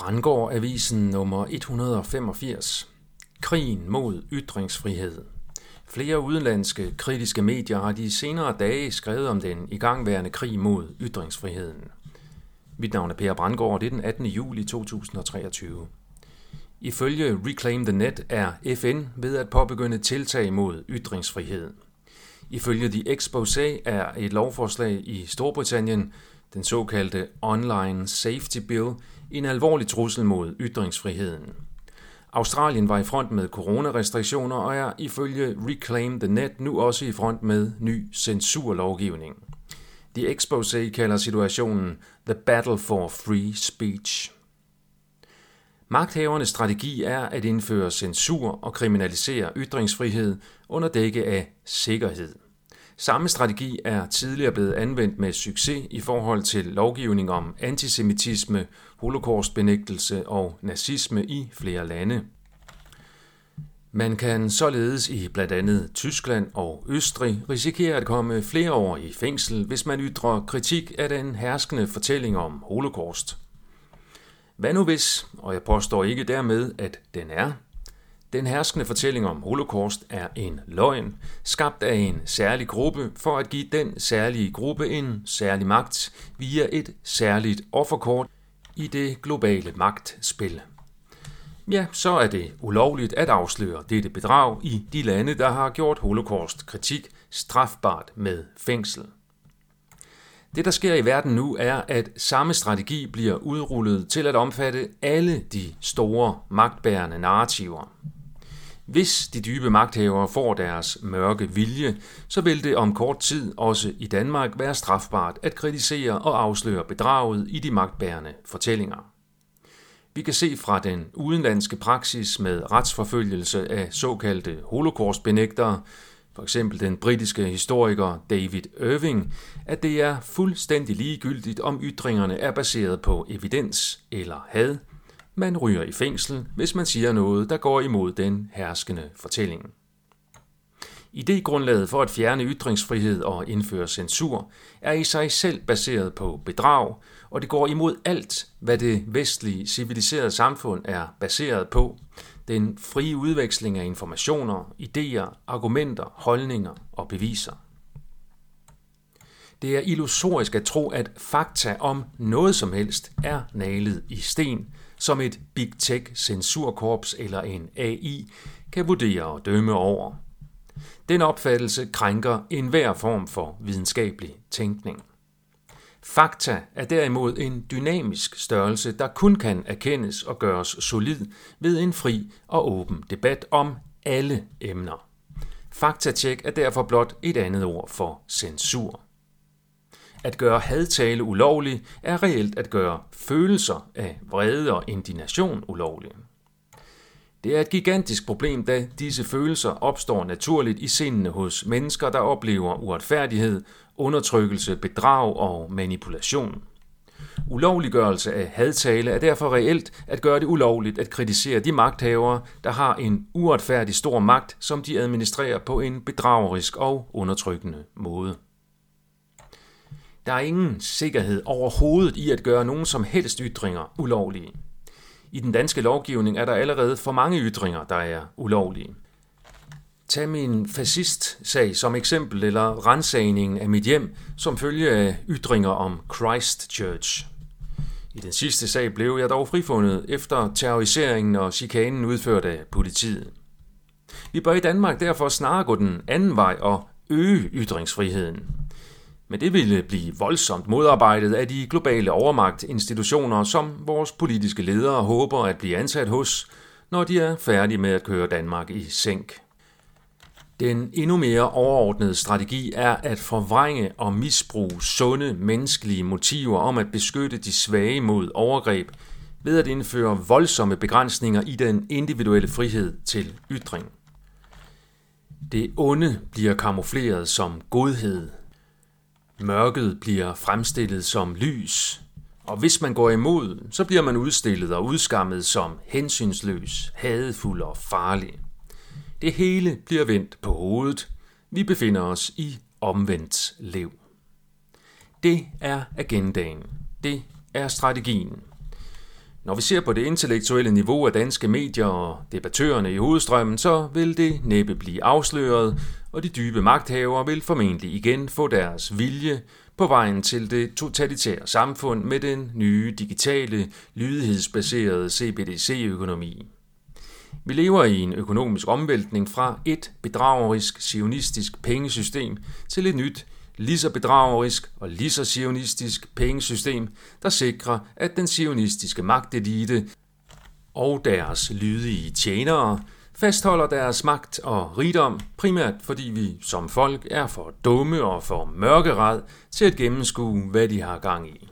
Brandgård Avisen nummer 185. Krigen mod ytringsfrihed. Flere udenlandske kritiske medier har de senere dage skrevet om den igangværende krig mod ytringsfriheden. Mit navn er Per Brandgård, det er den 18. juli 2023. Ifølge Reclaim the Net er FN ved at påbegynde tiltag mod ytringsfrihed. Ifølge The Expose er et lovforslag i Storbritannien, den såkaldte Online Safety Bill, en alvorlig trussel mod ytringsfriheden. Australien var i front med coronarestriktioner og er ifølge Reclaim the Net nu også i front med ny censurlovgivning. The Expose kalder situationen The Battle for Free Speech. Magthavernes strategi er at indføre censur og kriminalisere ytringsfrihed under dække af sikkerhed. Samme strategi er tidligere blevet anvendt med succes i forhold til lovgivning om antisemitisme, holocaustbenægtelse og nazisme i flere lande. Man kan således i blandt andet Tyskland og Østrig risikere at komme flere år i fængsel, hvis man ytrer kritik af den herskende fortælling om holocaust. Hvad nu hvis, og jeg påstår ikke dermed, at den er, den herskende fortælling om holocaust er en løgn, skabt af en særlig gruppe for at give den særlige gruppe en særlig magt via et særligt offerkort i det globale magtspil. Ja, så er det ulovligt at afsløre dette bedrag i de lande, der har gjort holocaust-kritik strafbart med fængsel. Det, der sker i verden nu, er, at samme strategi bliver udrullet til at omfatte alle de store magtbærende narrativer. Hvis de dybe magthavere får deres mørke vilje, så vil det om kort tid også i Danmark være strafbart at kritisere og afsløre bedraget i de magtbærende fortællinger. Vi kan se fra den udenlandske praksis med retsforfølgelse af såkaldte holocaustbenægtere, for eksempel den britiske historiker David Irving, at det er fuldstændig ligegyldigt, om ytringerne er baseret på evidens eller had. Man ryger i fængsel, hvis man siger noget, der går imod den herskende fortælling. Idegrundlaget for at fjerne ytringsfrihed og indføre censur er i sig selv baseret på bedrag, og det går imod alt, hvad det vestlige civiliserede samfund er baseret på. Den frie udveksling af informationer, idéer, argumenter, holdninger og beviser. Det er illusorisk at tro, at fakta om noget som helst er nalet i sten, som et big tech censurkorps eller en AI kan vurdere og dømme over. Den opfattelse krænker enhver form for videnskabelig tænkning. Fakta er derimod en dynamisk størrelse, der kun kan erkendes og gøres solid ved en fri og åben debat om alle emner. Faktatjek er derfor blot et andet ord for censur. At gøre hadtale ulovlig er reelt at gøre følelser af vrede og indignation ulovlige. Det er et gigantisk problem, da disse følelser opstår naturligt i sindene hos mennesker, der oplever uretfærdighed, undertrykkelse, bedrag og manipulation. Ulovliggørelse af hadtale er derfor reelt at gøre det ulovligt at kritisere de magthavere, der har en uretfærdig stor magt, som de administrerer på en bedragerisk og undertrykkende måde. Der er ingen sikkerhed overhovedet i at gøre nogen som helst ytringer ulovlige. I den danske lovgivning er der allerede for mange ytringer, der er ulovlige. Tag min fascist-sag som eksempel, eller rensagningen af mit hjem, som følge af ytringer om Christchurch. I den sidste sag blev jeg dog frifundet efter terroriseringen og chikanen udført af politiet. Vi bør i Danmark derfor snarere gå den anden vej og øge ytringsfriheden. Men det ville blive voldsomt modarbejdet af de globale overmagtinstitutioner, som vores politiske ledere håber at blive ansat hos, når de er færdige med at køre Danmark i sænk. Den endnu mere overordnede strategi er at forvrænge og misbruge sunde menneskelige motiver om at beskytte de svage mod overgreb ved at indføre voldsomme begrænsninger i den individuelle frihed til ytring. Det onde bliver kamufleret som godhed, Mørket bliver fremstillet som lys, og hvis man går imod, så bliver man udstillet og udskammet som hensynsløs, hadefuld og farlig. Det hele bliver vendt på hovedet. Vi befinder os i omvendt liv. Det er agendaen. Det er strategien. Når vi ser på det intellektuelle niveau af danske medier og debattørerne i hovedstrømmen, så vil det næppe blive afsløret, og de dybe magthavere vil formentlig igen få deres vilje på vejen til det totalitære samfund med den nye digitale, lydighedsbaserede CBDC-økonomi. Vi lever i en økonomisk omvæltning fra et bedragerisk sionistisk pengesystem til et nyt, lige så bedragerisk og lige så sionistisk pengesystem, der sikrer, at den sionistiske magtelite og deres lydige tjenere fastholder deres magt og rigdom, primært fordi vi som folk er for dumme og for mørkeret til at gennemskue, hvad de har gang i.